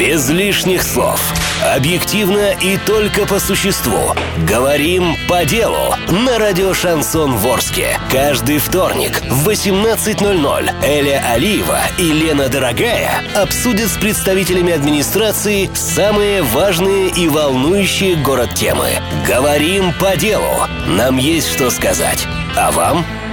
Без лишних слов. Объективно и только по существу. Говорим по делу на радио «Шансон Ворске». Каждый вторник в 18.00 Эля Алиева и Лена Дорогая обсудят с представителями администрации самые важные и волнующие город темы. Говорим по делу. Нам есть что сказать. А вам –